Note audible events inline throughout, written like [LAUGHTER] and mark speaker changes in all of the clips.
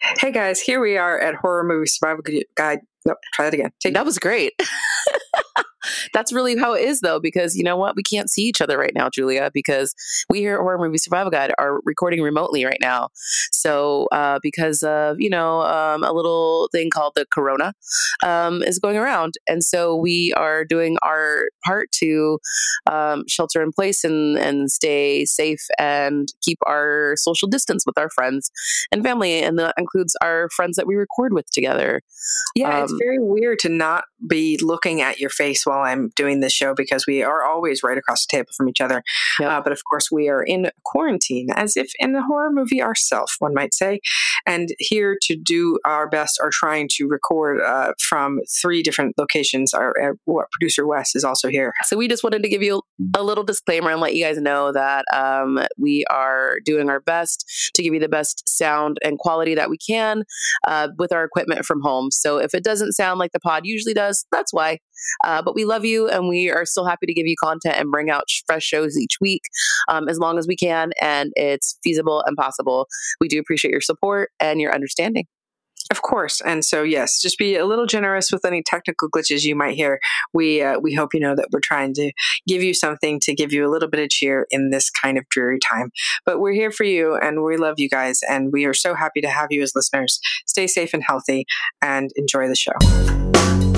Speaker 1: Hey guys, here we are at Horror Movie Survival Guide. Nope, try that again.
Speaker 2: Take that was great. [LAUGHS] that's really how it is though because you know what? We can't see each other right now julia because we here at horror movie survival guide are recording remotely right now. So uh, because of you know um, a little thing called the corona um, is going around. And so we are doing our part to um, shelter in place and, and stay safe and keep our social distance with our friends and family. And that includes our friends that we record with together.
Speaker 1: Yeah it's um, very weird to not be looking at your face while I'm doing this show because we are always right across the table from each other. Yep. Uh, but of course, we are in quarantine, as if in the horror movie ourselves, one might say. And here to do our best are trying to record uh, from three different locations. Our, our, producer Wes is also here.
Speaker 2: So we just wanted to give you a little disclaimer and let you guys know that um, we are doing our best to give you the best sound and quality that we can uh, with our equipment from home. So if it doesn't sound like the pod usually does, that's why. Uh, but we love you and we are still happy to give you content and bring out fresh shows each week um, as long as we can and it's feasible and possible. We do appreciate your support and your understanding.
Speaker 1: Of course, and so yes, just be a little generous with any technical glitches you might hear. We uh, we hope you know that we're trying to give you something to give you a little bit of cheer in this kind of dreary time. But we're here for you, and we love you guys, and we are so happy to have you as listeners. Stay safe and healthy, and enjoy the show.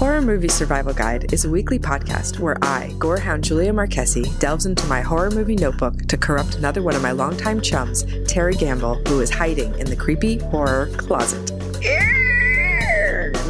Speaker 1: Horror Movie Survival Guide is a weekly podcast where I, gorehound Julia Marquesi, delves into my horror movie notebook to corrupt another one of my longtime chums, Terry Gamble, who is hiding in the creepy horror closet.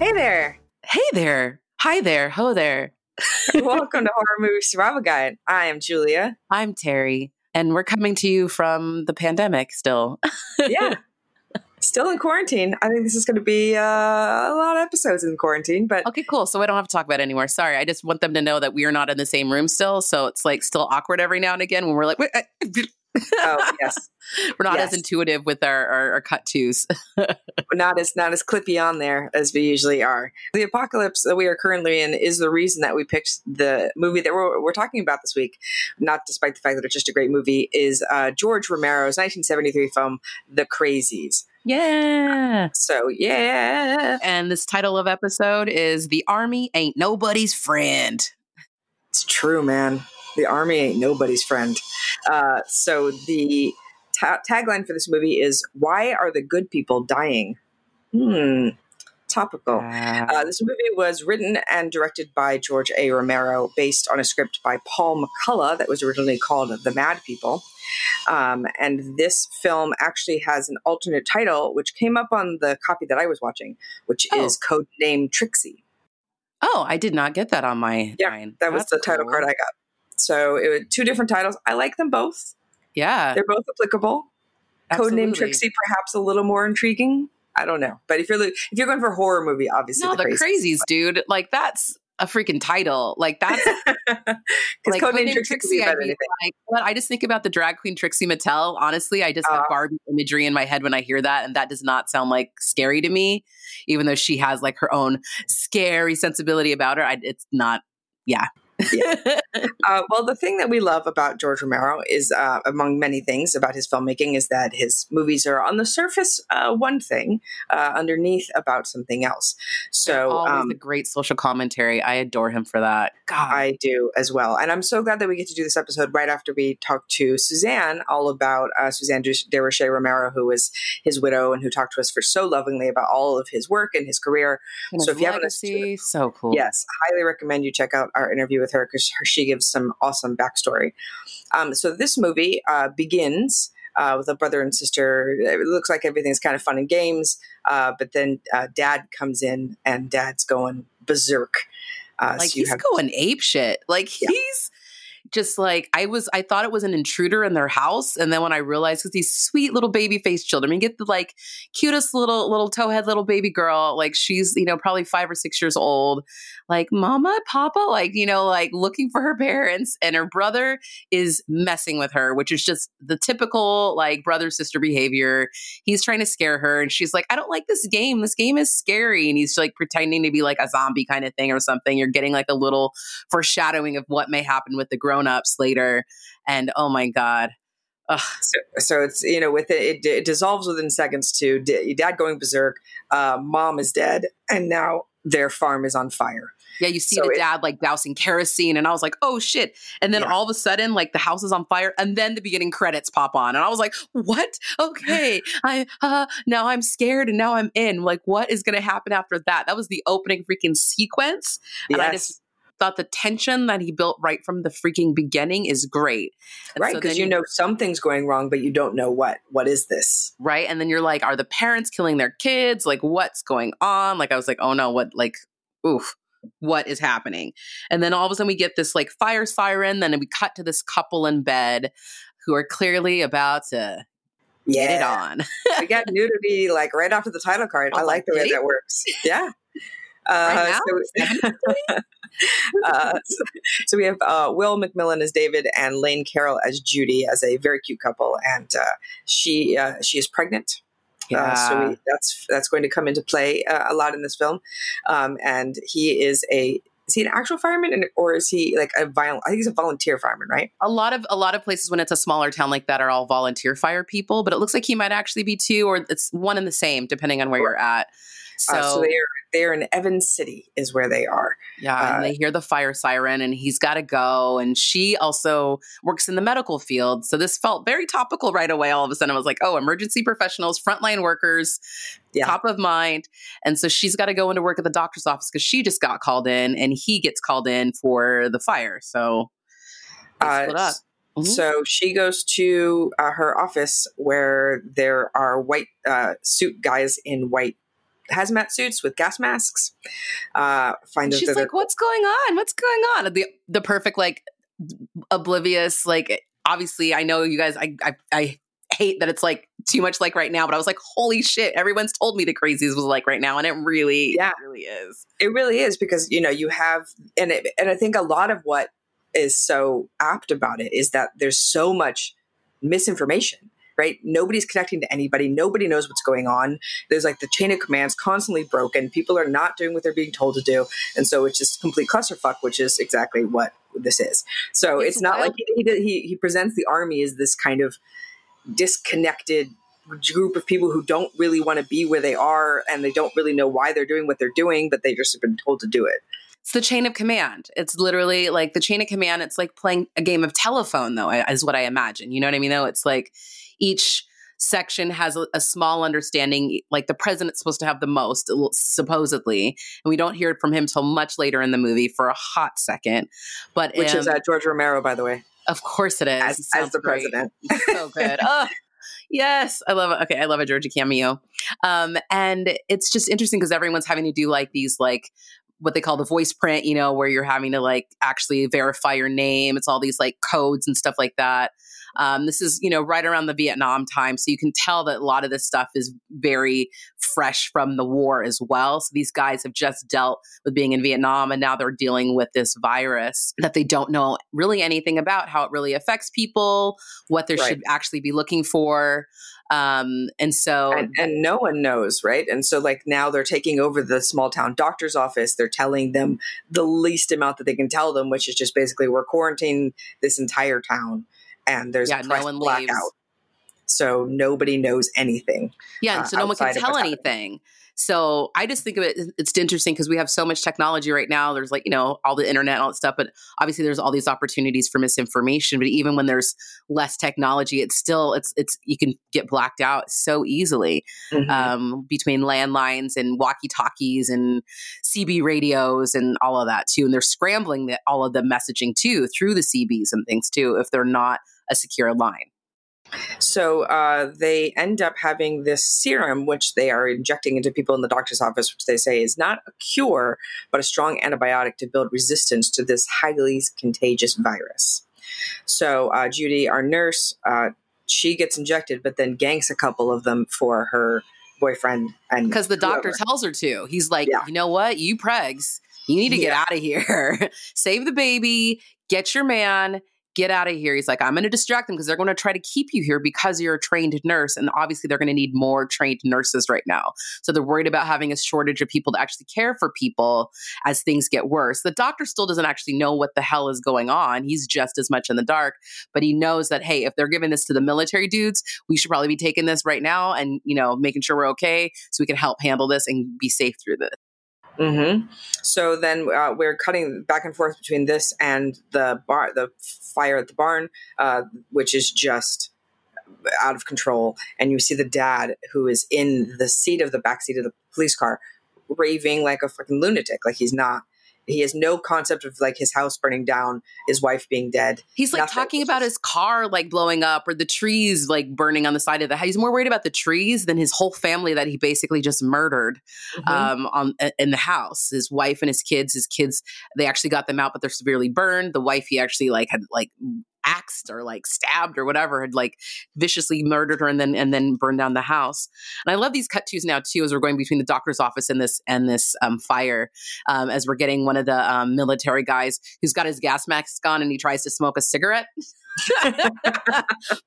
Speaker 1: Hey there.
Speaker 2: Hey there. Hi there. Ho there. [LAUGHS] [LAUGHS]
Speaker 1: Welcome to Horror Movie Survival Guide. I am Julia.
Speaker 2: I'm Terry. And we're coming to you from the pandemic still. [LAUGHS]
Speaker 1: yeah. Still in quarantine. I think this is going to be uh, a lot of episodes in quarantine, but
Speaker 2: okay, cool. So I don't have to talk about it anymore. Sorry, I just want them to know that we are not in the same room still. So it's like still awkward every now and again when we're like, Wait,
Speaker 1: oh [LAUGHS] yes,
Speaker 2: we're not
Speaker 1: yes.
Speaker 2: as intuitive with our, our, our cut twos. [LAUGHS]
Speaker 1: not as not as clippy on there as we usually are. The apocalypse that we are currently in is the reason that we picked the movie that we're, we're talking about this week. Not despite the fact that it's just a great movie, is uh, George Romero's 1973 film The Crazies.
Speaker 2: Yeah.
Speaker 1: So, yeah.
Speaker 2: And this title of episode is The Army Ain't Nobody's Friend.
Speaker 1: It's true, man the army ain't nobody's friend. Uh, so the ta- tagline for this movie is "Why are the good people dying?" Hmm. Topical. Uh, this movie was written and directed by George A. Romero, based on a script by Paul McCollough that was originally called The Mad People. Um, and this film actually has an alternate title, which came up on the copy that I was watching, which oh. is Code Name Trixie.
Speaker 2: Oh, I did not get that on my.
Speaker 1: Yeah, line. that was That's the cool. title card I got. So it was two different titles. I like them both.
Speaker 2: Yeah.
Speaker 1: They're both applicable. Absolutely. Codename Trixie, perhaps a little more intriguing. I don't know. But if you're if you're going for a horror movie, obviously
Speaker 2: No, the, the crazies, dude. Like that's a freaking title. Like [LAUGHS] that's
Speaker 1: like Codename Trixie. Trixie I, mean,
Speaker 2: like, well, I just think about the drag queen Trixie Mattel. Honestly, I just uh, have Barbie imagery in my head when I hear that, and that does not sound like scary to me. Even though she has like her own scary sensibility about her, I, it's not. Yeah,
Speaker 1: yeah. [LAUGHS] uh, well, the thing that we love about George Romero is, uh, among many things about his filmmaking, is that his movies are on the surface uh, one thing, uh, underneath about something else. So,
Speaker 2: always um, a great social commentary. I adore him for that.
Speaker 1: God, I do as well, and I'm so glad that we get to do this episode right after we talk to Suzanne all about uh, Suzanne Desrocher Romero, who was his widow and who talked to us for so lovingly about all of his work and his career.
Speaker 2: And so, if you haven't, seen, so cool.
Speaker 1: Yes, highly recommend you check out our interview with with her because she gives some awesome backstory. Um, so this movie uh, begins uh, with a brother and sister. It looks like everything's kind of fun and games, uh, but then uh, dad comes in and dad's going berserk. Uh,
Speaker 2: like
Speaker 1: so
Speaker 2: he's
Speaker 1: have
Speaker 2: going ape shit. Like
Speaker 1: Yeah.
Speaker 2: he's just like I was. I thought it was an intruder in their house, and then when I realized because these sweet little baby faced children, you get the like cutest little little towhead little baby girl. Like she's you know probably five or six years old. Like mama, papa, like you know like looking for her parents, and her brother is messing with her, which is just the typical like brother sister behavior. He's trying to scare her, and she's like, I don't like this game. This game is scary, and he's like pretending to be like a zombie kind of thing or something. You're getting like a little foreshadowing of what may happen with the grown-ups later and oh my god.
Speaker 1: So, so it's you know with it, it, it dissolves within seconds. To d- dad going berserk, uh, mom is dead, and now their farm is on fire.
Speaker 2: yeah you see
Speaker 1: So
Speaker 2: the
Speaker 1: it-
Speaker 2: dad like dousing kerosene and i was like oh shit. And then
Speaker 1: Yeah.
Speaker 2: all of a sudden like the house is on fire and then the beginning credits pop on and i was like what? Okay. I uh now i'm scared and now i'm in. Like what is gonna happen after that? That was the opening freaking sequence And I
Speaker 1: Yes,
Speaker 2: just- thought the tension that he built right from the freaking beginning is great And
Speaker 1: right. Because
Speaker 2: then
Speaker 1: you know something's going wrong, but you don't know what. What is this?
Speaker 2: right? And then you're like, are the parents killing their kids? Like, what's going on? Like, I was like, oh no, what, like, oof, what is happening? And then all of a sudden we get this like fire siren. Then we cut to this couple in bed who are clearly about to get it on.
Speaker 1: we got nudity like right after the title card.
Speaker 2: I
Speaker 1: I [LAUGHS] like, the way that works. Yeah. Uh,
Speaker 2: Right
Speaker 1: so, [LAUGHS] uh, so, [LAUGHS] so we have uh, Will MacMillan as David and Lane Carroll as Judy as a very cute couple, and uh, she uh, she is pregnant. Uh, so we, that's that's going to come into play uh, a lot in this film, um, and he is a is he an actual fireman and, or is he like a violent? I think he's a volunteer fireman, right?
Speaker 2: a lot of a lot of places when it's a smaller town like that are all volunteer fire people, but it looks like he might actually be two, or it's one and the same depending on where you're at. So,
Speaker 1: uh, so they are they're in Evans City is where they are.
Speaker 2: Yeah,
Speaker 1: Uh,
Speaker 2: and they hear the fire siren, and he's got to go. And she also works in the medical field, so this felt very topical right away. All of a sudden, I was like, "Oh, emergency professionals, frontline workers,
Speaker 1: Yeah.
Speaker 2: top of mind." And so she's got to go into work at the doctor's office because she just got called in, and he gets called in for the fire. So
Speaker 1: Uh,
Speaker 2: split up. Mhm.
Speaker 1: So she goes to uh, her office where there are white uh, suit guys in white hazmat suits with gas masks. Uh, find
Speaker 2: she's like, "What's going on? What's going on?" The the perfect like oblivious like obviously I know you guys I I, I hate that it's like too much like right now, but I was like, "Holy shit!" Everyone's told me the crazies was like right now, and it really
Speaker 1: Yeah.
Speaker 2: it really is.
Speaker 1: it really is because you know you have and it, and I think a lot of what is so apt about it is that there's so much misinformation right nobody's connecting to anybody nobody knows what's going on there's like the chain of commands constantly broken people are not doing what they're being told to do and so it's just complete clusterfuck which is exactly what this is so it's,
Speaker 2: It's
Speaker 1: not
Speaker 2: wild.
Speaker 1: like he, he he he presents the army as this kind of disconnected group of people who don't really want to be where they are and they don't really know why they're doing what they're doing but they just have been told to do it
Speaker 2: It's the chain of command. It's literally like the chain of command. It's like playing a game of telephone, though, is what I imagine. You know what I mean? Though it's like each section has a, a small understanding. Like the president's supposed to have the most, supposedly, and we don't hear it from him till much later in the movie for a hot second. But
Speaker 1: which is
Speaker 2: um,
Speaker 1: uh, George Romero, by the way,
Speaker 2: of course it is.
Speaker 1: as,
Speaker 2: It
Speaker 1: as the
Speaker 2: great.
Speaker 1: president.
Speaker 2: so [LAUGHS] good. oh, yes, I love it. Okay, I love a Georgia cameo. Um, and it's just interesting because everyone's having to do like these like what they call the voice print, you know, where you're having to like actually verify your name. It's all these like codes and stuff like that. Um, this is, you know, right around the Vietnam time. So you can tell that a lot of this stuff is very fresh from the war as well. So these guys have just dealt with being in Vietnam and now they're dealing with this virus that they don't know really anything about, how it really affects people, what they
Speaker 1: Right.
Speaker 2: should actually be looking for. Um, and so
Speaker 1: and, and no one knows, right? And so, like now, they're taking over the small town doctor's office. They're telling them the least amount that they can tell them, which is just basically we're quarantining this entire town, and there's
Speaker 2: Yeah, no one
Speaker 1: blackout.
Speaker 2: leaves.
Speaker 1: So nobody knows anything.
Speaker 2: Yeah, and
Speaker 1: uh,
Speaker 2: so no one can tell
Speaker 1: what's happening.
Speaker 2: anything. So I just think of it, it's interesting because we have so much technology right now. There's like, you know, all the internet and all that stuff, but obviously there's all these opportunities for misinformation. But even when there's less technology, it's still, it's, it's, you can get blacked out so easily
Speaker 1: Mhm.
Speaker 2: um, between landlines and walkie talkies and CB radios and all of that too. And they're scrambling the, all of the messaging too through the CBs and things too if they're not a secure line.
Speaker 1: So uh, they end up having this serum, which they are injecting into people in the doctor's office, which they say is not a cure, but a strong antibiotic to build resistance to this highly contagious virus. So uh, Judy, our nurse, uh, she gets injected, but then ganks a couple of them for her boyfriend and
Speaker 2: because the doctor
Speaker 1: whoever.
Speaker 2: tells her to. He's like,
Speaker 1: Yeah.
Speaker 2: you know what, you pregs, you need to get out of here. [LAUGHS] Save the baby, get your man, get out of here. He's like, I'm going to distract them because they're going to try to keep you here because you're a trained nurse, and obviously they're going to need more trained nurses right now. So they're worried about having a shortage of people to actually care for people as things get worse. The doctor still doesn't actually know what the hell is going on. He's just as much in the dark, but he knows that hey, if they're giving this to the military dudes, we should probably be taking this right now and you know making sure we're okay so we can help handle this and be safe through this.
Speaker 1: Hmm So then uh, we're cutting back and forth between this and the bar, the fire at the barn, uh, which is just out of control. And you see the dad who is in the seat of the back seat of the police car, raving like a freaking lunatic. Like he's not. He has no concept of like his house burning down, his wife being dead.
Speaker 2: He's like
Speaker 1: Nothing.
Speaker 2: talking about his car like blowing up or the trees like burning on the side of the house. He's more worried about the trees than his whole family that he basically just murdered
Speaker 1: Mhm.
Speaker 2: um, on in the house. His wife and his kids. His kids, they actually got them out, but they're severely burned. The wife, he actually like had like axed or like stabbed or whatever, had like viciously murdered her and then and then burned down the house. And I love these cut tos now too, as we're going between the doctor's office and this and this um, fire. Um, as we're getting one of the um, military guys who's got his gas mask on and he tries to smoke a cigarette. [LAUGHS]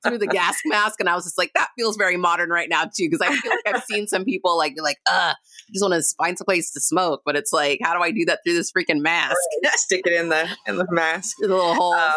Speaker 2: through the gas mask, and I was just like, that feels very modern right now too, because I feel like I've seen some people like like, uh, I just want to find some place to smoke, but it's like, how do I do that through this freaking mask? [LAUGHS]
Speaker 1: Stick it in the in the mask. [LAUGHS]
Speaker 2: The little hole.
Speaker 1: Um,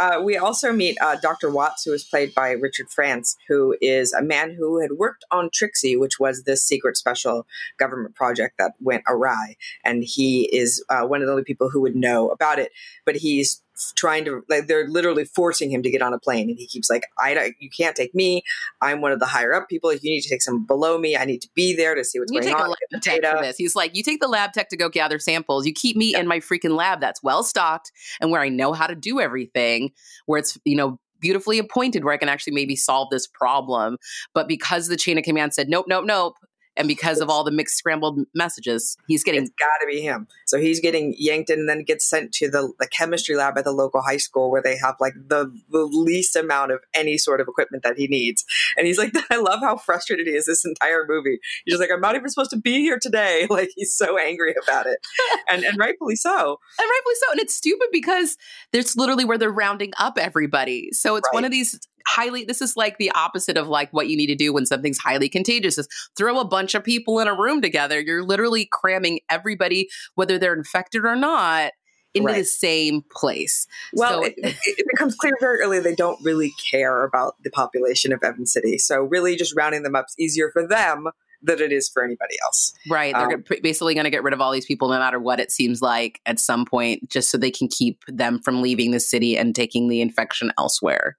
Speaker 1: uh, we also meet uh, Dr. Watts, who is played by Richard France, who is a man who had worked on Trixie, which was this secret special government project that went awry. And he is uh, one of the only people who would know about it. But he's trying to, like, they're literally forcing him to get on a plane. And he keeps like, I don't, you can't take me. I'm one of the higher up people. You need to take some below me. I need to be there to see what's
Speaker 2: you
Speaker 1: going
Speaker 2: take a
Speaker 1: on.
Speaker 2: lab tech for this. He's like, you take the lab tech to go gather samples. You keep me in my freaking lab that's well stocked and where I know how to do everything, where it's, you know, beautifully appointed where I can actually maybe solve this problem. But because the chain of command said, nope, nope, nope. And because of all the mixed scrambled messages, he's getting
Speaker 1: it's got to be him. So he's getting yanked in and then gets sent to the, the chemistry lab at the local high school where they have like the, the least amount of any sort of equipment that he needs. And he's like, [LAUGHS] I love how frustrated he is this entire movie. He's just like, I'm not even supposed to be here today. [LAUGHS] Like he's so angry about it. [LAUGHS] And, and rightfully so.
Speaker 2: And rightfully so. And it's stupid because there's literally where they're rounding up everybody. So it's one of these highly, this is like the opposite of like what you need to do when something's highly contagious is throw a bunch of people in a room together. You're literally cramming everybody, whether they're infected or not, into
Speaker 1: Right.
Speaker 2: the same place.
Speaker 1: Well,
Speaker 2: So-
Speaker 1: it, it becomes clear very early they don't really care about the population of Evan City. So really just rounding them up is easier for them than it is for anybody else.
Speaker 2: Right. They're
Speaker 1: Um,
Speaker 2: basically going to get rid of all these people no matter what it seems like at some point, just so they can keep them from leaving the city and taking the infection elsewhere.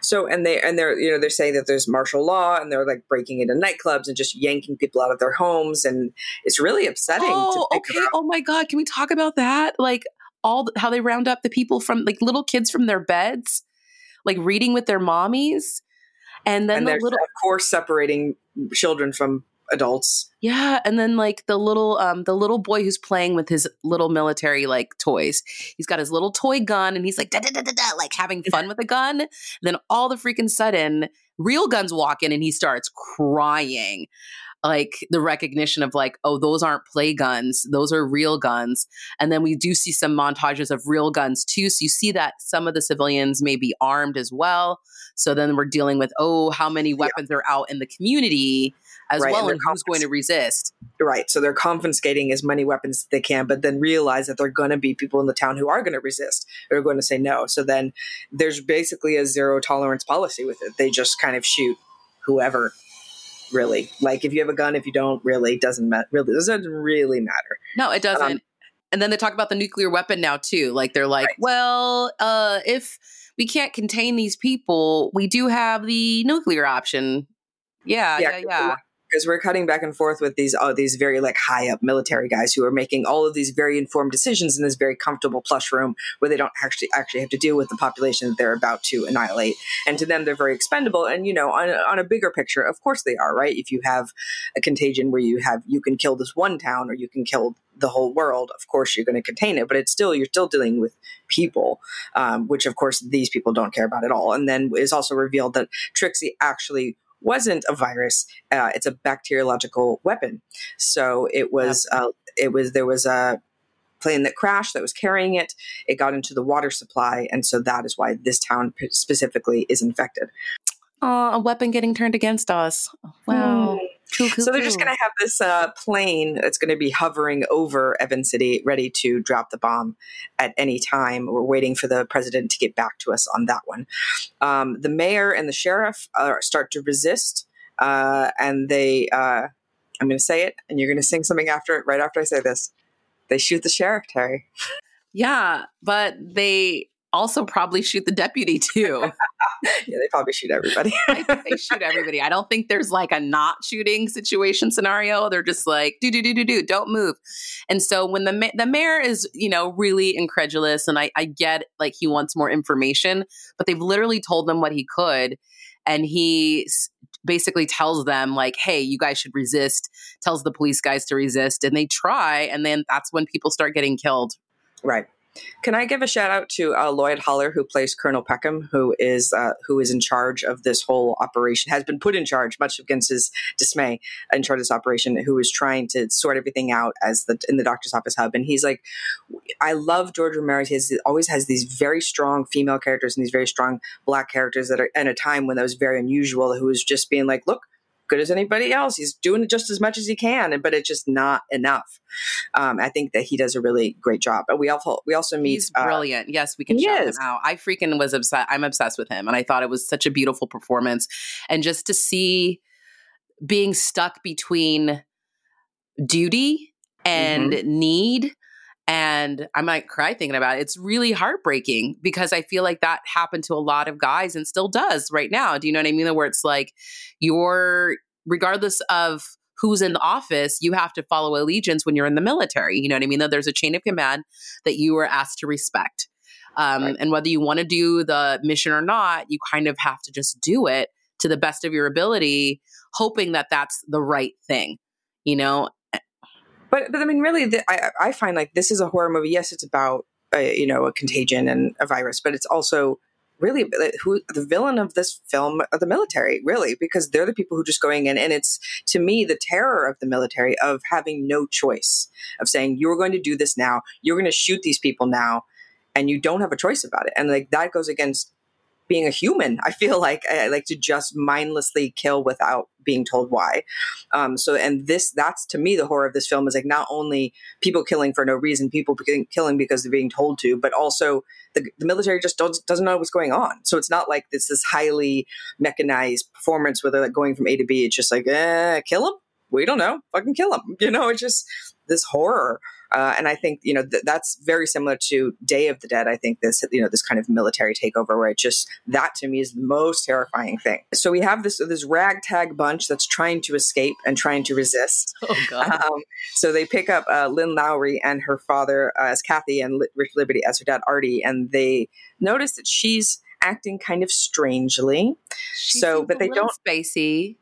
Speaker 1: So and they and they're you know they're saying that there's martial law and they're like breaking into nightclubs and just yanking people out of their homes and it's really upsetting.
Speaker 2: Oh, okay.
Speaker 1: about.
Speaker 2: Oh my God. Can we talk about that? Like all the, how they round up the people from like little kids from their beds, like reading with their mommies. And then
Speaker 1: and
Speaker 2: the little,
Speaker 1: of course separating children from adults.
Speaker 2: yeah. And then like the little, um, the little boy who's playing with his little military like toys. He's got his little toy gun and he's like, da, da, da, da, da, like having fun with a gun. Then all the freaking sudden, real guns walk in and he starts crying. Like the recognition of like, oh, those aren't play guns; those are real guns. And then we do see some montages of real guns too. So you see that some of the civilians may be armed as well. So then we're dealing with, oh, how many weapons are out in the community as
Speaker 1: Right,
Speaker 2: well,
Speaker 1: and
Speaker 2: and
Speaker 1: they're
Speaker 2: who's going to resist?
Speaker 1: Right. So they're confiscating as many weapons as they can, but then realize that there are going to be people in the town who are going to resist or are going to say no. So then there's basically a zero tolerance policy with it. They just kind of shoot whoever. Really, like if you have a gun, if you don't, really doesn't matter. Really, doesn't really matter.
Speaker 2: No, it doesn't.
Speaker 1: Um,
Speaker 2: and then they talk about the nuclear weapon now too. Like they're like,
Speaker 1: Right.
Speaker 2: well, uh, if we can't contain these people, we do have the nuclear option. Yeah, yeah, yeah.
Speaker 1: Because we're cutting back and forth with these uh, these very like high up military guys who are making all of these very informed decisions in this very comfortable plush room where they don't actually actually have to deal with the population that they're about to annihilate. And to them, they're very expendable. And you know, on, on a bigger picture, of course they are, right? If you have a contagion where you have you can kill this one town or you can kill the whole world, of course you're going to contain it. But it's still you're still dealing with people, um, which of course these people don't care about at all. And then is also revealed that Trixie actually wasn't a virus; uh, it's a bacteriological weapon. So it was uh, it was there was a plane that crashed that was carrying it. It got into the water supply, and so that is why this town specifically is infected.
Speaker 2: Oh, a weapon getting turned against us. Wow. Mm.
Speaker 1: Cool, cool, so they're cool. just going to have this uh, plane that's going to be hovering over Evan City, ready to drop the bomb at any time. We're waiting for the president to get back to us on that one. Um, the mayor and the sheriff uh, start to resist, uh, and they. Uh, I'm going to say it, and you're going to sing something after it. Right after I say this, they shoot the sheriff, Terry.
Speaker 2: Yeah, but they also probably shoot the deputy too. [LAUGHS] [LAUGHS]
Speaker 1: yeah, they probably shoot everybody. [LAUGHS]
Speaker 2: they shoot everybody. I don't think there's like a not shooting situation scenario. They're just like do do do do do, don't move. And so when the ma- the mayor is you know really incredulous, and I, I get like he wants more information, but they've literally told them what he could, and he basically tells them like hey you guys should resist tells the police guys to resist and they try and then that's when people start getting killed
Speaker 1: right can I give a shout out to uh, Lloyd Hollar, who plays Colonel Peckem, who is uh, who is in charge of this whole operation, has been put in charge, much against his dismay, in charge of this operation, who is trying to sort everything out as the in the doctor's office hub. And he's like, I love George Romero. He has, always has these very strong female characters and these very strong black characters that are in a time when that was very unusual. Who is just being like, look, good as anybody else. He's doing just as much as he can, but it's just not enough. Um, I think that he does a really great job. But we also we also meet.
Speaker 2: He's uh, brilliant. Uh, yes, we can shout him out. I freaking was obsessed. I'm obsessed with him, and I thought it was such a beautiful performance. And just to see being stuck between duty and mm-hmm. need and I might cry thinking about it. It's really heartbreaking because I feel like that happened to a lot of guys and still does right now. Do you know what I mean? Where it's like you're, regardless of who's in the office, you have to follow allegiance when you're in the military. You know what I mean? That there's a chain of command that you are asked to respect. Um, right. And whether you want to do the mission or not, you kind of have to just do it to the best of your ability, hoping that that's the right thing, you know?
Speaker 1: But but I mean, really, the, I I find like this is a horror movie. Yes, it's about a, you know a contagion and a virus, but it's also really uh, who the villain of this film are the military really because they're the people who are just going in. And it's to me the terror of the military of having no choice of saying you're going to do this now. You're going to shoot these people now and you don't have a choice about it. And like that goes against being a human. I feel [LAUGHS] like I like to just mindlessly kill without being told why. Um, so, and this, that's to me the horror of this film is like not only people killing for no reason, people killing because they're being told to, but also the, the military just doesn't, doesn't know what's going on. So it's not like this this highly mechanized performance where they're like going from A to B. It's just like, eh, kill them. We don't know. Fucking kill them. [LAUGHS] You know, it's just this horror. Uh, and I think you know th- that's very similar to Day of the Dead. I think this you know this kind of military takeover where it just that to me is the most terrifying thing. So we have this this ragtag bunch that's trying to escape and trying to resist. [LAUGHS]
Speaker 2: Oh God! Um,
Speaker 1: so they pick up uh, Lynn Lowry and her father uh, as Kathy and Rich Liberty as her dad Artie, and they notice that she's acting kind of strangely.
Speaker 2: She so, but they don't
Speaker 1: spacey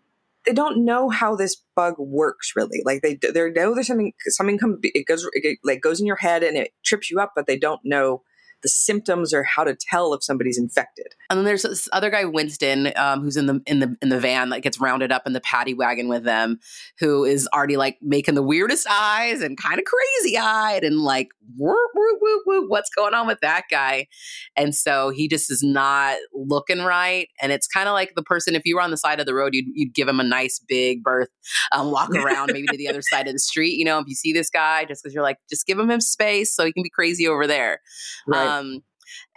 Speaker 1: they don't know how this bug works really. Like they they know there's something something come it goes it like goes in your head and it trips you up, but they don't know the symptoms or how to tell if somebody's infected.
Speaker 2: And then there's this other guy, Winston, um, who's in the in the in the van that gets rounded up in the paddy wagon with them, who is already like making the weirdest eyes and kind of crazy eyed and like whoop, whoop, whoop, whoop, what's going on with that guy? And so he just is not looking right. And it's kind of like the person if you were on the side of the road, you'd, you'd give him a nice big berth, um, walk around maybe to the other side of the street. You know, if you see this guy, just because you're like, just give him his space so he can be crazy over there. Right. Um,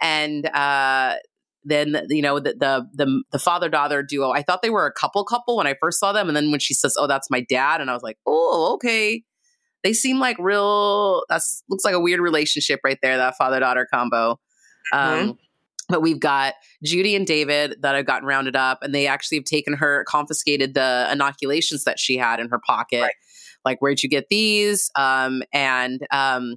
Speaker 2: and uh, then you know the the the, the father daughter duo. I thought they were a couple couple when I first saw them, and then when she says, "Oh, that's my dad," and I was like, "Oh, okay." They seem like real. That's looks like a weird relationship right there. That father daughter combo. Um, mm-hmm. but we've got Judy and David that have gotten rounded up, and they actually have taken her, confiscated the inoculations that she had in her pocket.
Speaker 1: Right.
Speaker 2: Like, where'd you get these? Um, and um,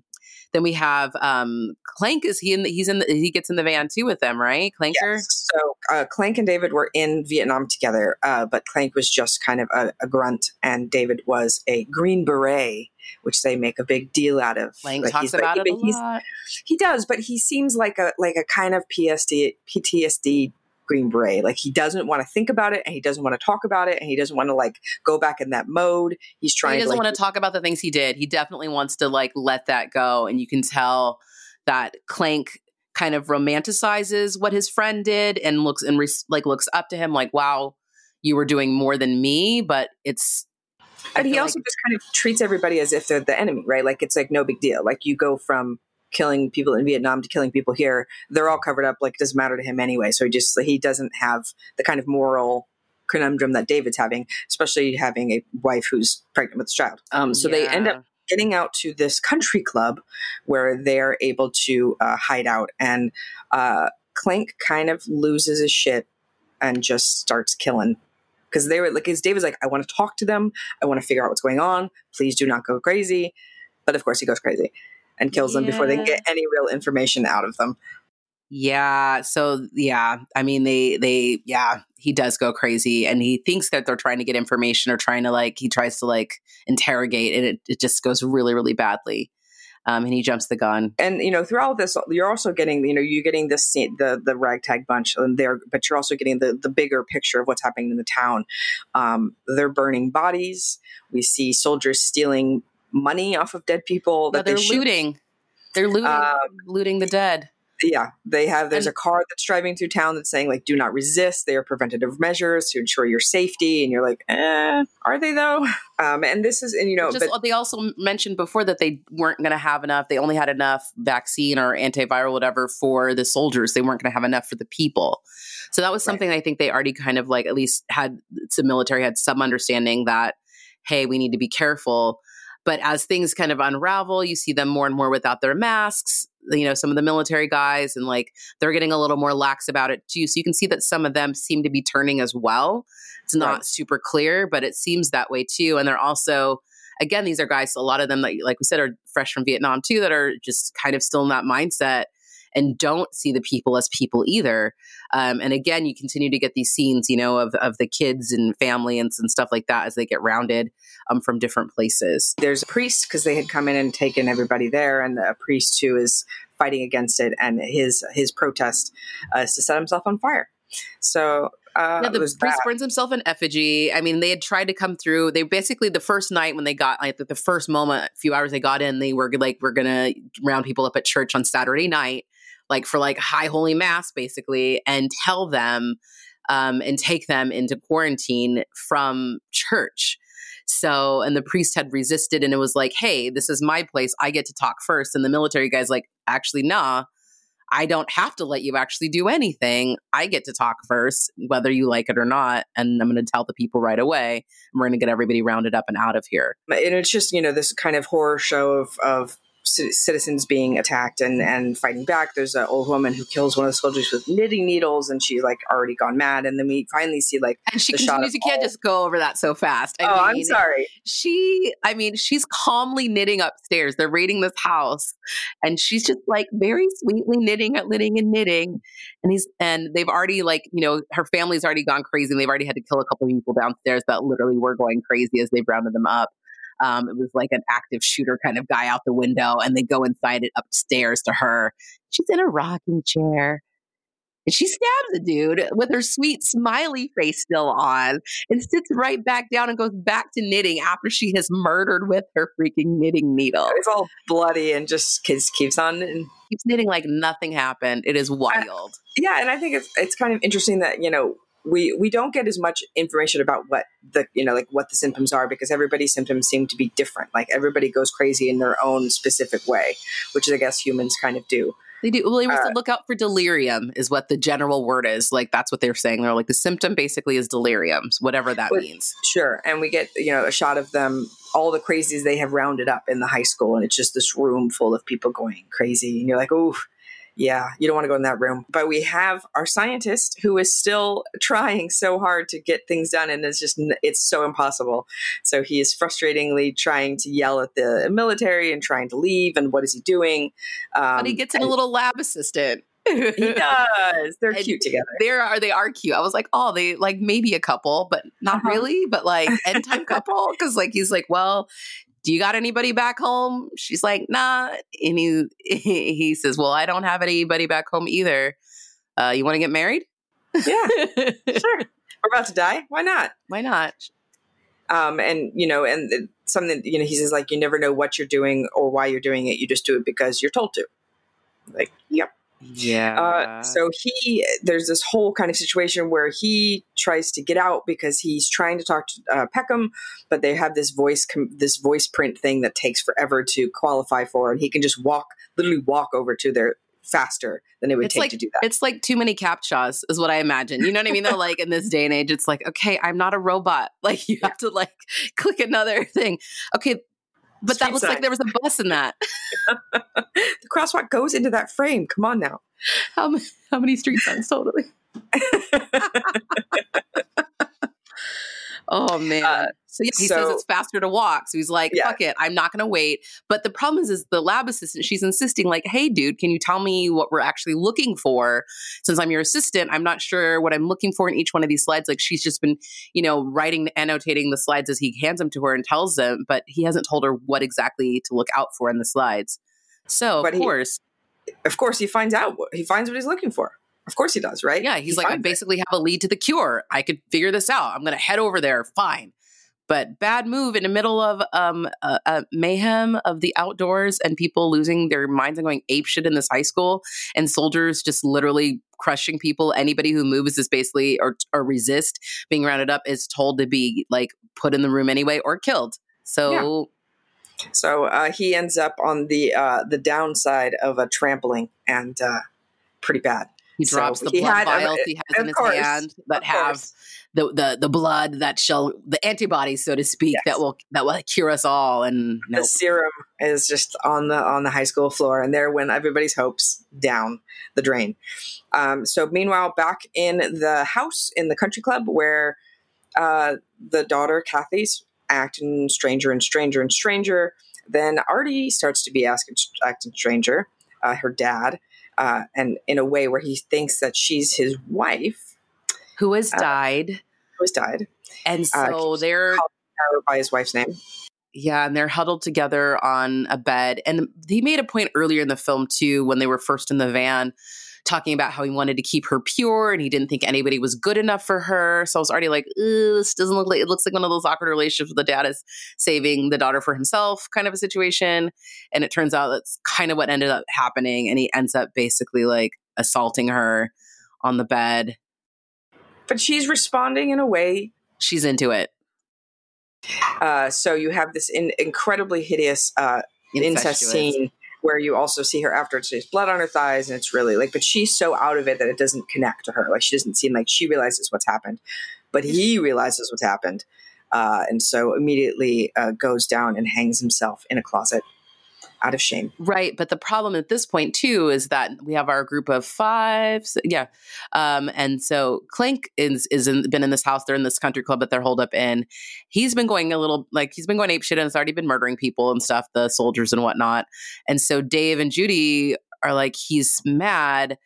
Speaker 2: then we have um, Clank. Is he in? The, he's in. The, he gets in the van too with them, right? Clanker.
Speaker 1: Yes. So uh, Clank and David were in Vietnam together, uh, but Clank was just kind of a, a, grunt, and David was a Green Beret, which they make a big deal out of.
Speaker 2: Clank like, talks about like, it a lot.
Speaker 1: He does, but he seems like a like a kind of PSD, PTSD Green Beret. Like he doesn't want to think about it and he doesn't want to talk about it and he doesn't want to like go back in that mode. He's trying
Speaker 2: He doesn't
Speaker 1: to, like,
Speaker 2: want to talk about the things he did. He definitely wants to like let that go. And you can tell that Clank kind of romanticizes what his friend did and looks and re- like looks up to him like, wow, you were doing more than me. But it's
Speaker 1: but he also like, just kind of treats everybody as if they're the enemy, right? Like it's like no big deal. Like you go from killing people in Vietnam to killing people here, they're all covered up. Like it doesn't matter to him anyway. So he just he doesn't have the kind of moral conundrum that David's having, especially having a wife who's pregnant with a child. Um, so yeah. they end up getting out to this country club where they're able to uh, hide out, and uh, Clank kind of loses his shit and just starts killing because they were like, his David's like, I want to talk to them, I want to figure out what's going on. Please do not go crazy. But of course, he goes crazy and kills yeah. them before they can get any real information out of them.
Speaker 2: Yeah. So yeah, I mean they they yeah, he does go crazy and he thinks that they're trying to get information or trying to like he tries to like interrogate and it, it just goes really, really badly. Um, and he jumps the gun.
Speaker 1: And you know, through all this, you're also getting, you know, you're getting this the the ragtag bunch and there, but you're also getting the the bigger picture of what's happening in the town. Um, they're burning bodies. We see soldiers stealing money off of dead people.
Speaker 2: That they're they looting. They're looting, um, looting the dead.
Speaker 1: Yeah, they have. There's and, a car that's driving through town that's saying like, "Do not resist." They are preventative measures to ensure your safety, and you're like, "Eh, are they though?" [LAUGHS] Um, and this is, and you know,
Speaker 2: Just, but, they also mentioned before that they weren't going to have enough. They only had enough vaccine or antiviral, whatever, for the soldiers. They weren't going to have enough for the people. So that was something right. I think they already kind of like at least had the military had some understanding that, hey, we need to be careful but as things kind of unravel, you see them more and more without their masks. You know, some of the military guys, and like they're getting a little more lax about it too. So you can see that some of them seem to be turning as well. It's not right. super clear, but it seems that way too. And they're also, again, these are guys, a lot of them, that, like we said, are fresh from Vietnam too, that are just kind of still in that mindset and don't see the people as people either. Um, and again, you continue to get these scenes, you know, of, of the kids and family and, and stuff like that as they get rounded um, from different places.
Speaker 1: There's a priest because they had come in and taken everybody there, and a priest who is fighting against it, and his his protest uh, is to set himself on fire. So uh,
Speaker 2: yeah, the priest that. burns himself in effigy. I mean, they had tried to come through. They basically the first night when they got like the first moment, a few hours they got in, they were like, "We're gonna round people up at church on Saturday night." Like for like high holy mass basically and tell them um, and take them into quarantine from church so and the priest had resisted and it was like hey this is my place i get to talk first and the military guy's like actually nah I don't have to let you actually do anything. I get to talk first, whether you like it or not. And I'm going to tell the people right away. And we're going to get everybody rounded up and out of here.
Speaker 1: And it's just, you know, this kind of horror show of, of citizens being attacked and, and fighting back. There's an old woman who kills one of the soldiers with knitting needles, and she's like already gone mad. And then we finally see like
Speaker 2: and she continues. You can't just go over that so fast.
Speaker 1: I oh, mean, I'm sorry.
Speaker 2: She, I mean, she's calmly knitting upstairs. They're raiding this house, and she's just like very sweetly knitting, knitting, and knitting. And he's and they've already like you know her family's already gone crazy, and they've already had to kill a couple of people downstairs that literally were going crazy as they've rounded them up. Um, it was like an active shooter kind of guy out the window, and they go inside it upstairs to her. She's in a rocking chair. And she stabs the dude with her sweet smiley face still on and sits right back down and goes back to knitting after she has murdered with her freaking knitting needle.
Speaker 1: It's all bloody and just keeps, keeps on knitting.
Speaker 2: Keeps knitting like nothing happened. It is wild.
Speaker 1: yeah, and I think it's it's kind of interesting that, you know, we we don't get as much information about what the you know like what the symptoms are because everybody's symptoms seem to be different. Like everybody goes crazy in their own specific way which i guess humans kind of do.
Speaker 2: They do. Well they uh, look out for delirium is what the general word is. Like that's what they're saying. They're like the symptom basically is delirium whatever that but, means.
Speaker 1: sure. And we get you know a shot of them all the crazies they have rounded up in the high school and it's just this room full of people going crazy and you're like oh yeah, you don't want to go in that room. But we have our scientist who is still trying so hard to get things done, and it's just it's so impossible. So he is frustratingly trying to yell at the military and trying to leave. And what is he doing?
Speaker 2: Um, but he gets in a little lab assistant.
Speaker 1: he does. [LAUGHS] They're and cute together.
Speaker 2: They are. They are cute. I was like, oh, they like maybe a couple, but not uh-huh. really. But like [LAUGHS] end time couple because like he's like, well, do you got anybody back home? She's like, nah. And he [LAUGHS] he says, well, I don't have anybody back home either. Uh, you want to get married?
Speaker 1: Yeah, [LAUGHS] sure. We're about to die. Why not?
Speaker 2: Why not?
Speaker 1: Um, and you know, and something you know, he says like, you never know what you're doing or why you're doing it. You just do it because you're told to. Like, yep.
Speaker 2: Yeah.
Speaker 1: Uh, so he, there's this whole kind of situation where he tries to get out because he's trying to talk to uh, Peckem, but they have this voice, com- this voice print thing that takes forever to qualify for, and he can just walk, literally walk over to their faster than it would
Speaker 2: it's
Speaker 1: take
Speaker 2: like,
Speaker 1: to do that.
Speaker 2: It's like too many captchas, is what I imagine. You know what I mean? Though, like in this day and age, it's like, okay, I'm not a robot. [LAUGHS] Like you have to like [LAUGHS] click another thing. Okay, but that looks sign. like there was a bus in that. [LAUGHS]
Speaker 1: the crosswalk goes into that frame. Come on now.
Speaker 2: How, how many street signs totally? [LAUGHS] oh man. Uh, so yeah, he so, says it's faster to walk. So he's like, yeah. fuck it, I'm not gonna wait. But the problem is is the lab assistant, she's insisting, like, hey dude, can you tell me what we're actually looking for? Since I'm your assistant, I'm not sure what I'm looking for in each one of these slides. Like she's just been, you know, writing annotating the slides as he hands them to her and tells them, but he hasn't told her what exactly to look out for in the slides. So but of he, course.
Speaker 1: Of course he finds out what he finds what he's looking for. Of course he does, right?
Speaker 2: Yeah, he's he like, I basically it. have a lead to the cure. I could figure this out. I'm going to head over there. Fine. But bad move in the middle of um, a, a mayhem of the outdoors and people losing their minds and going ape shit in this high school, and soldiers just literally crushing people. Anybody who moves is basically or or resist being rounded up is told to be like put in the room anyway or killed. So. Yeah.
Speaker 1: So uh, he ends up on the uh, the downside of a trampling and uh, pretty bad.
Speaker 2: He drops so the blood vials he has in his course, hand that have the, the the blood that shall the antibodies, so to speak, yes. that will that will cure us all. And
Speaker 1: nope. the serum is just on the on the high school floor, and there went everybody's hopes down the drain. Um, so meanwhile, back in the house in the country club where uh, the daughter Kathy's acting stranger and stranger and stranger. Then Artie starts to be acting, acting stranger. Uh, her dad uh, and in a way where he thinks that she's his wife,
Speaker 2: who has uh, died.
Speaker 1: Who has died,
Speaker 2: and uh, so they're
Speaker 1: by his wife's name.
Speaker 2: Yeah, and they're huddled together on a bed. And he made a point earlier in the film too, when they were first in the van, talking about how he wanted to keep her pure and he didn't think anybody was good enough for her. So I was already like, this doesn't look like it looks like one of those awkward relationships where the dad is saving the daughter for himself kind of a situation. And it turns out that's kind of what ended up happening. And he ends up basically like assaulting her on the bed.
Speaker 1: But she's responding in a way.
Speaker 2: She's into it.
Speaker 1: Uh, so you have this in- incredibly hideous uh, incest scene where you also see her after there's blood on her thighs and it's really like but she's so out of it that it doesn't connect to her. Like she doesn't seem like she realizes what's happened but he realizes what's happened uh, and so immediately uh, goes down and hangs himself in a closet out of shame.
Speaker 2: Right. But the problem at this point, too, is that we have our group of five. Yeah. Um, and so Clink is, is in, been in this house. They're in this country club that they're holed up in. He's been going a little, like, he's been going ape shit and has already been murdering people and stuff, the soldiers and whatnot. And so Dave and Judy are like, he's mad.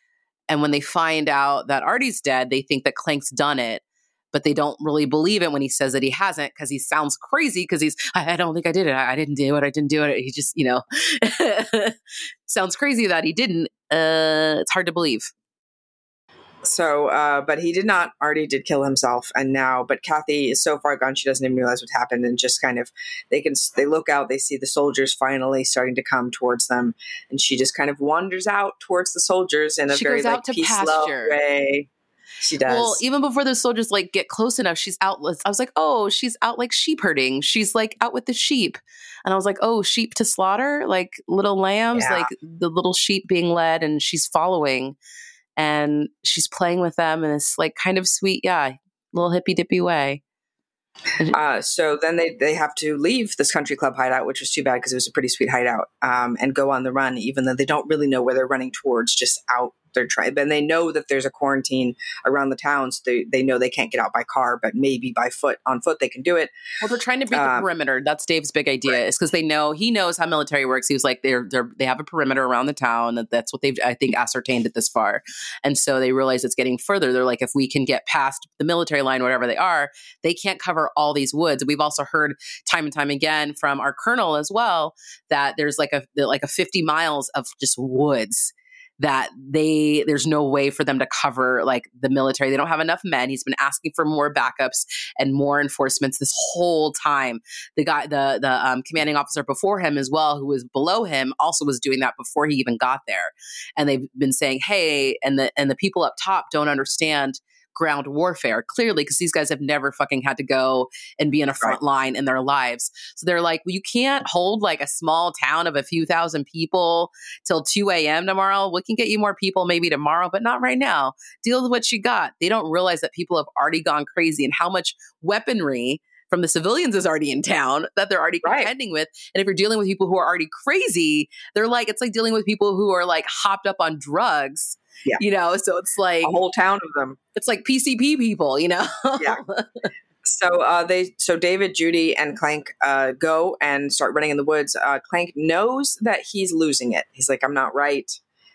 Speaker 2: And when they find out that Artie's dead, they think that Clank's done it but they don't really believe it when he says that he hasn't because he sounds crazy because he's I, I, don't think I did it. I, I, didn't do it. I didn't do it. He just you know [LAUGHS] sounds crazy that he didn't uh it's hard to believe.
Speaker 1: So uh but he did not Artie did kill himself and now but Kathy is so far gone she doesn't even realize what happened and just kind of they can they look out they see the soldiers finally starting to come towards them and she just kind of wanders out towards the soldiers in a
Speaker 2: she
Speaker 1: very like
Speaker 2: peace
Speaker 1: love way she does. Well,
Speaker 2: even before the soldiers like get close enough, she's out. I was like, oh, she's out like sheep herding. She's like out with the sheep, and I was like, oh, sheep to slaughter, like little lambs, yeah. like the little sheep being led, and she's following, and she's playing with them in this like kind of sweet, yeah, little hippy dippy way.
Speaker 1: Uh, so then they, they have to leave this country club hideout, which was too bad because it was a pretty sweet hideout, um, and go on the run, even though they don't really know where they're running towards, just out their tribe. And they know that there's a quarantine around the town, so they, they know they can't get out by car, but maybe by foot. On foot, they can do it.
Speaker 2: Well, they're trying to beat the
Speaker 1: Um,
Speaker 2: perimeter. That's Dave's big idea.
Speaker 1: right.
Speaker 2: Is because they know he knows how military works. He was like, they're they're they have a perimeter around the town. That that's what they've I think ascertained it this far, and so they realize it's getting further. They're like, if we can get past the military line, whatever they are, they can't cover all these woods. We've also heard time and time again from our colonel as well that there's like a like a 50 miles of just woods that they there's no way for them to cover like the military. They don't have enough men. He's been asking for more backups and more enforcements this whole time. The guy the the um, commanding officer before him as well who was below him also was doing that before he even got there. And they've been saying hey and the and the people up top don't understand ground warfare clearly because these guys have never fucking had to go and be in a front line in their lives so they're like well you can't hold like a small town of a few thousand people till 2 a.m tomorrow we can get you more people maybe tomorrow but not right now deal with what you got they don't realize that people have already gone crazy and how much weaponry from the civilians is already in town that they're already
Speaker 1: Right.
Speaker 2: contending with. And if you're dealing with people who are already crazy, they're like, it's like dealing with people who are like hopped up on drugs.
Speaker 1: Yeah.
Speaker 2: You know, so it's like
Speaker 1: A whole town of them.
Speaker 2: it's like PCP people, you know?
Speaker 1: Yeah. [LAUGHS] So uh, they, so David, Judy, and Clank uh, go and start running in the woods. Uh, Clank knows that he's losing it. He's like, I'm not right.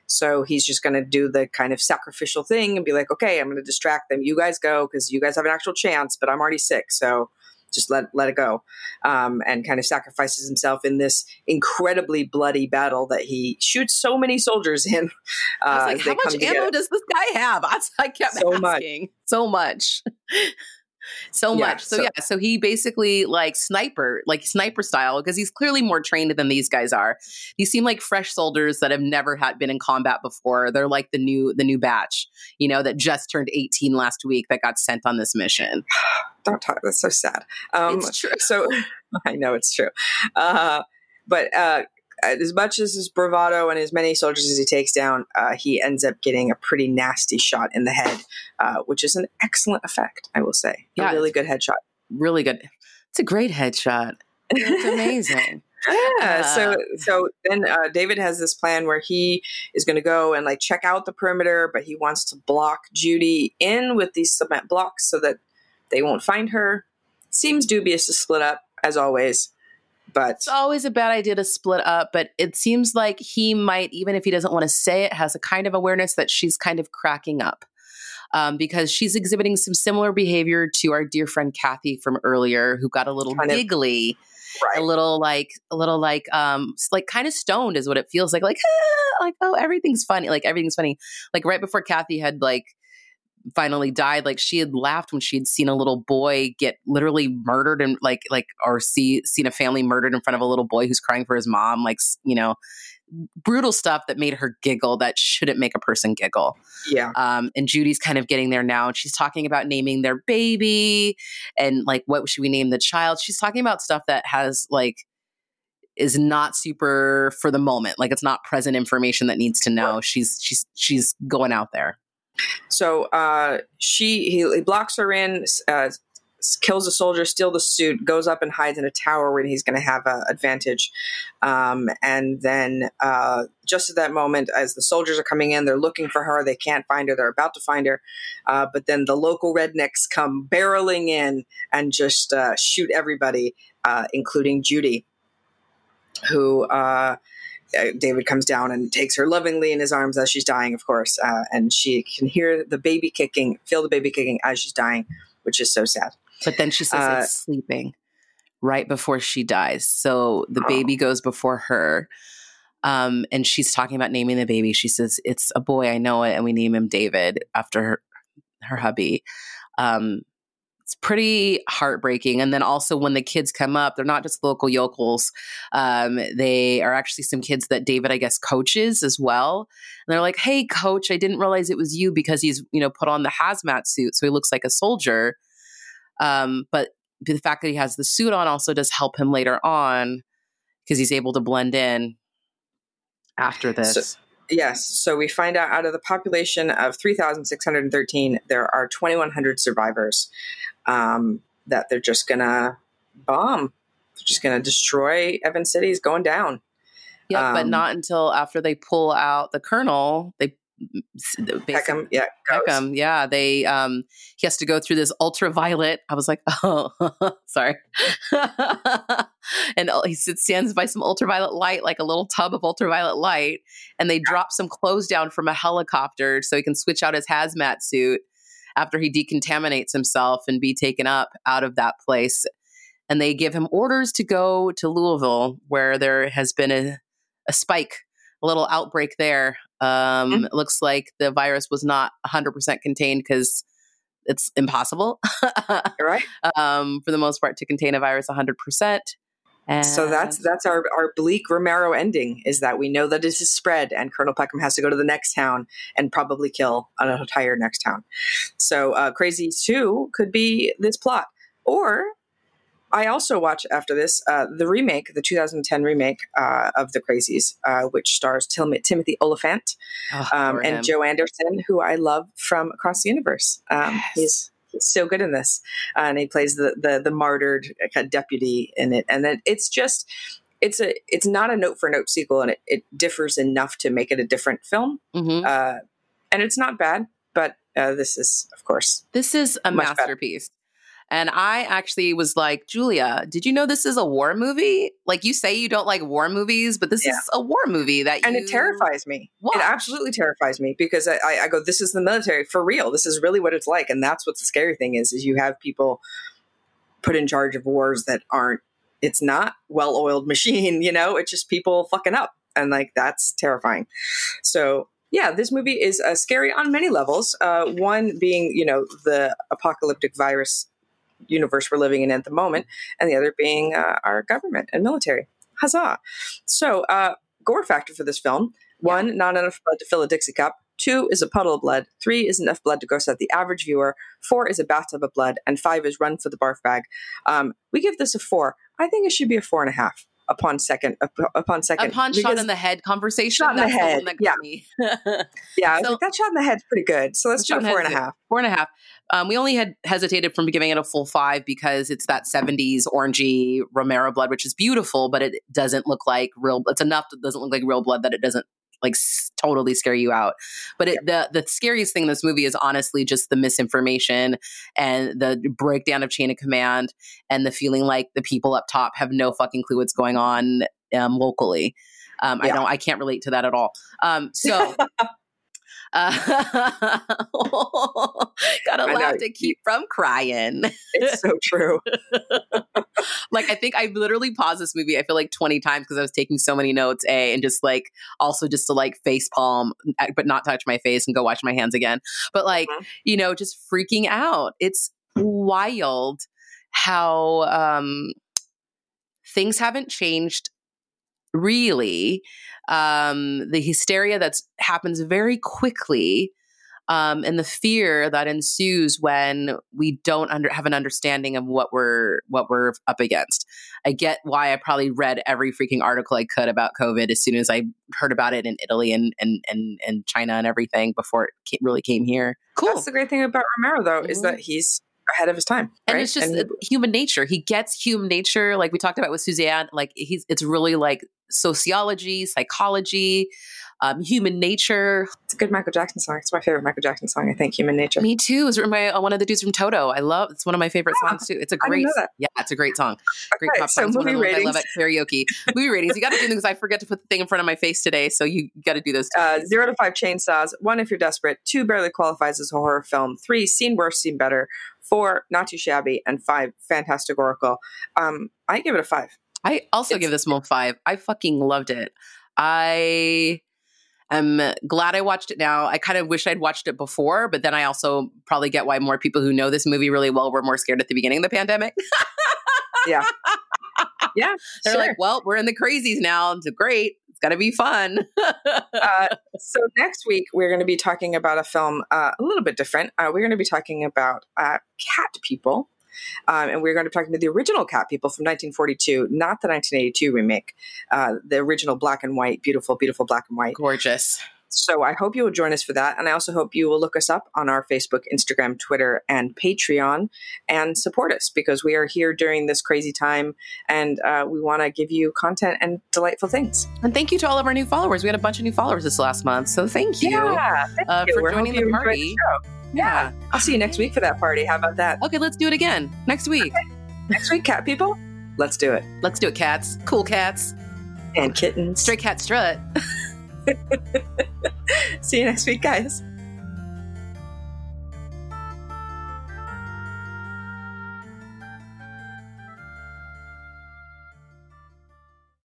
Speaker 1: So he's just going to do the kind of sacrificial thing and be like, okay, I'm going to distract them. You guys go because you guys have an actual chance, but I'm already sick. So just let let it go, um, and kind of sacrifices himself in this incredibly bloody battle that he shoots so many soldiers in. Uh, [LAUGHS]
Speaker 2: I was like, how much
Speaker 1: come to get
Speaker 2: ammo does this guy have? [LAUGHS] I, I kept
Speaker 1: So much.
Speaker 2: asking. So much. [LAUGHS] so
Speaker 1: Yeah,
Speaker 2: much. So,
Speaker 1: so-
Speaker 2: yeah, so he basically like sniper, like sniper style, because he's clearly more trained than these guys are. These seem like fresh soldiers that have never had been in combat before. They're like the new the new batch, you know, that just turned 18 last week that got sent on this mission. [SIGHS] [SIGHS] [SIGHS]
Speaker 1: Don't talk. That's so sad. Um,
Speaker 2: it's true.
Speaker 1: so [LAUGHS] I know it's true. Uh, but uh, as much as his bravado and as many soldiers as he takes down, uh, he ends up getting a pretty nasty shot in the head, uh, which is an excellent effect, I will say.
Speaker 2: Yeah,
Speaker 1: a really good headshot.
Speaker 2: Really good. It's a great headshot. It's amazing. [LAUGHS]
Speaker 1: Yeah. so
Speaker 2: Uh.
Speaker 1: so then uh, David has this plan where he is going to go and like check out the perimeter, but he wants to block Judy in with these cement blocks so that they won't find her. Seems dubious to split up as always, but
Speaker 2: It's always a bad idea to split up, but it seems like he might, even if he doesn't want to say it, has a kind of awareness that she's kind of cracking up. Um, because she's exhibiting some similar behavior to our dear friend Kathy from earlier, who got a little
Speaker 1: Kind
Speaker 2: giggly,
Speaker 1: right.
Speaker 2: a little like, a little like, um, like kind of stoned is what it feels like. Like, ah, like oh, everything's funny. Like everything's funny. Like right before Kathy had like finally died like she had laughed when she had seen a little boy get literally murdered and like like or see seen a family murdered in front of a little boy who's crying for his mom like you know brutal stuff that made her giggle that shouldn't make a person giggle
Speaker 1: yeah.
Speaker 2: um, and Judy's kind of getting there now. And she's talking about naming their baby and like what should we name the child. She's talking about stuff that has like is not super for the moment. Like it's not present information that needs to know. She's she's she's going out there.
Speaker 1: So uh, she he, he blocks her in, uh, kills a soldier, steals the suit, goes up and hides in a tower where he's going to have an advantage. Um, and then uh, just at that moment, as the soldiers are coming in, they're looking for her. They can't find her. They're about to find her, uh, but then the local rednecks come barreling in and just uh, shoot everybody, uh, including Judy, who. Uh, David comes down and takes her lovingly in his arms as she's dying, of course, uh, and she can hear the baby kicking, feel the baby kicking as she's dying, which is so sad.
Speaker 2: But then she says
Speaker 1: Uh,
Speaker 2: it's sleeping right before she dies. So the
Speaker 1: Oh.
Speaker 2: baby goes before her. Um, and she's talking about naming the baby. She says, It's a boy, I know it, and we name him David after her, her hubby. Um, it's pretty heartbreaking. And then also when the kids come up, they're not just local yokels. Um, they are actually some kids that David, I guess, coaches as well. And they're like, "Hey, coach, I didn't realize it was you because he's you know put on the hazmat suit, so he looks like a soldier." Um, but the fact that he has the suit on also does help him later on because he's able to blend in after this.
Speaker 1: Yes, so we find out out of the population of 3,613, there are 2,100 survivors. Um, that they're just gonna bomb, they're just gonna destroy Evan City. Is going down.
Speaker 2: Yeah, but
Speaker 1: Um,
Speaker 2: not until after they pull out the colonel. They
Speaker 1: Peckem, yeah.
Speaker 2: Peckem, yeah, they um he has to go through this ultraviolet. I was like, [LAUGHS] oh, [LAUGHS] sorry, [LAUGHS] and he stands by some ultraviolet light, like a little tub of ultraviolet light, and they drop some clothes down from a helicopter so he can switch out his hazmat suit after he decontaminates himself and be taken up out of that place. And they give him orders to go to Louisville, where there has been a, a spike, a little outbreak there. Um,
Speaker 1: Mhm.
Speaker 2: It looks like the virus was not 100% contained because it's impossible, [LAUGHS]
Speaker 1: right.
Speaker 2: um, for the most part, to contain a virus 100%. And
Speaker 1: So that's that's our our bleak Romero ending is that we know that it is spread and Colonel Peckem has to go to the next town and probably kill an entire next town. So uh, Crazy Two could be this plot, or I also watch after this uh, the remake, the 2010 remake uh, of The Crazies, uh, which stars Tim- Timothy Olyphant
Speaker 2: Oh,
Speaker 1: um, and
Speaker 2: him.
Speaker 1: Joe Anderson, who I love from Across the Universe. Um,
Speaker 2: Yes.
Speaker 1: He's so good in this, uh, and he plays the the, the martyred uh, kind of deputy in it. And it, it's just it's a it's not a note for note sequel, and it, it differs enough to make it a different film.
Speaker 2: Mhm.
Speaker 1: Uh, and it's not bad, but uh, this is of course
Speaker 2: This is a
Speaker 1: masterpiece. better.
Speaker 2: And I actually was like, Julia, did you know this is a war movie? Like you say you don't like war movies, but this
Speaker 1: Yeah.
Speaker 2: is a war movie that
Speaker 1: and it terrifies me.
Speaker 2: watch.
Speaker 1: It absolutely terrifies me because I, I, go, this is the military for real. This is really what it's like, and that's what the scary thing is: is you have people put in charge of wars that aren't. It's not well-oiled [LAUGHS] machine, you know. It's just people fucking up, and like that's terrifying. So yeah, this movie is uh, scary on many levels. Uh, one being, you know, the apocalyptic virus universe we're living in at the moment, and the other being uh, our government and military. Huzzah! So, uh, gore factor for this film: one, not enough blood to fill a Dixie cup. Two is a puddle of blood. Three is enough blood to gross out the average viewer. Four is a bathtub of blood, and five is run for the barf bag. Um, we give this a four. I think it should be a four and a half upon second. Upon second,
Speaker 2: upon shot in the head conversation.
Speaker 1: Shot in the
Speaker 2: that's the
Speaker 1: head,
Speaker 2: one that
Speaker 1: yeah.
Speaker 2: me. [LAUGHS]
Speaker 1: yeah,
Speaker 2: so-
Speaker 1: like, that shot in the head's pretty good. So let's do a four
Speaker 2: the
Speaker 1: and a half.
Speaker 2: Four and a half. Um, we only had hesitated from giving it a full five because it's that 70s orangey Romero blood, which is beautiful, but it doesn't look like real. It's enough that it doesn't look like real blood that it doesn't like s- totally scare you out. But it, the the scariest thing in this movie is honestly just the misinformation and the breakdown of chain of command and the feeling like the people up top have no fucking clue what's going on um, locally. Um, I
Speaker 1: Yeah.
Speaker 2: don't. I can't relate to that at all. Um, so. [LAUGHS] Uh, [LAUGHS] gotta laugh to keep from crying.
Speaker 1: It's so true. [LAUGHS] [LAUGHS]
Speaker 2: like I think I literally paused this movie. I feel like twenty times because I was taking so many notes. A and just like also just to like face palm, uh, but not touch my face and go wash my hands again. But like
Speaker 1: Mhm.
Speaker 2: you know, just freaking out. It's wild how um, things haven't changed really. Um, the hysteria that happens very quickly um, and the fear that ensues when we don't under, have an understanding of what we're what we're up against. I get why I probably read every freaking article I could about COVID as soon as I heard about it in Italy and and and, and China and everything before it ca- really came here. Cool.
Speaker 1: That's the great thing about Romero, though, is
Speaker 2: Mhm.
Speaker 1: that he's ahead of his time.
Speaker 2: and
Speaker 1: right?
Speaker 2: it's just
Speaker 1: And
Speaker 2: uh, human nature. He gets human nature, like we talked about with Suzanne. Like he's, it's really like sociology, psychology, um, human nature.
Speaker 1: it's a good Michael Jackson song. It's my favorite Michael Jackson song. I think "Human Nature."
Speaker 2: Me too. It was written by uh, one of the dudes from Toto. I love. It's one of my favorite
Speaker 1: Ah,
Speaker 2: songs too. It's a great. Yeah, it's a great song. [LAUGHS] Great
Speaker 1: Okay,
Speaker 2: pop
Speaker 1: so
Speaker 2: song. It's
Speaker 1: movie
Speaker 2: ones I love
Speaker 1: ratings.
Speaker 2: at karaoke. movie ratings. You got to do them because I forget to put the thing in front of my face today. So you got to do those.
Speaker 1: Uh, zero to five chainsaws. One, if you're desperate. Two, barely qualifies as a horror film. Three, seen worse, seen better. Four, not too shabby. And five, fantastic oracle. Um, I give it a five.
Speaker 2: I also
Speaker 1: It's-
Speaker 2: give this one five. I fucking loved it. I am glad I watched it now. I kind of wish I'd watched it before, but then I also probably get why more people who know this movie really well were more scared at the beginning of the pandemic.
Speaker 1: Yeah, [LAUGHS] Yeah.
Speaker 2: They're
Speaker 1: sure.
Speaker 2: like, well, we're in the crazies now. It's great. Got to be fun. [LAUGHS]
Speaker 1: uh, so next week we're going to be talking about a film uh, a little bit different. Uh, we're going to be talking about uh, cat people. Um, and we're going to be talking about the original Cat People from 1942, not the 1982 remake, uh, the original black and white, beautiful, beautiful black and white.
Speaker 2: Gorgeous.
Speaker 1: So I hope you will join us for that. And I also hope you will look us up on our Facebook, Instagram, Twitter, and Patreon and support us because we are here during this crazy time and uh, we want to give you content and delightful things.
Speaker 2: And thank you to all of our new followers. We had a bunch of new followers this last month. So thank you,
Speaker 1: Yeah, thank
Speaker 2: uh,
Speaker 1: you.
Speaker 2: for
Speaker 1: We
Speaker 2: joining the party.
Speaker 1: show. Yeah. I'll see you next week for that party. How about that?
Speaker 2: Okay, let's do it again next week.
Speaker 1: Next week, cat people? Let's do it.
Speaker 2: Let's do it, cats. Cool cats.
Speaker 1: And kittens.
Speaker 2: Stray cat strut. [LAUGHS]
Speaker 1: See you next week, guys.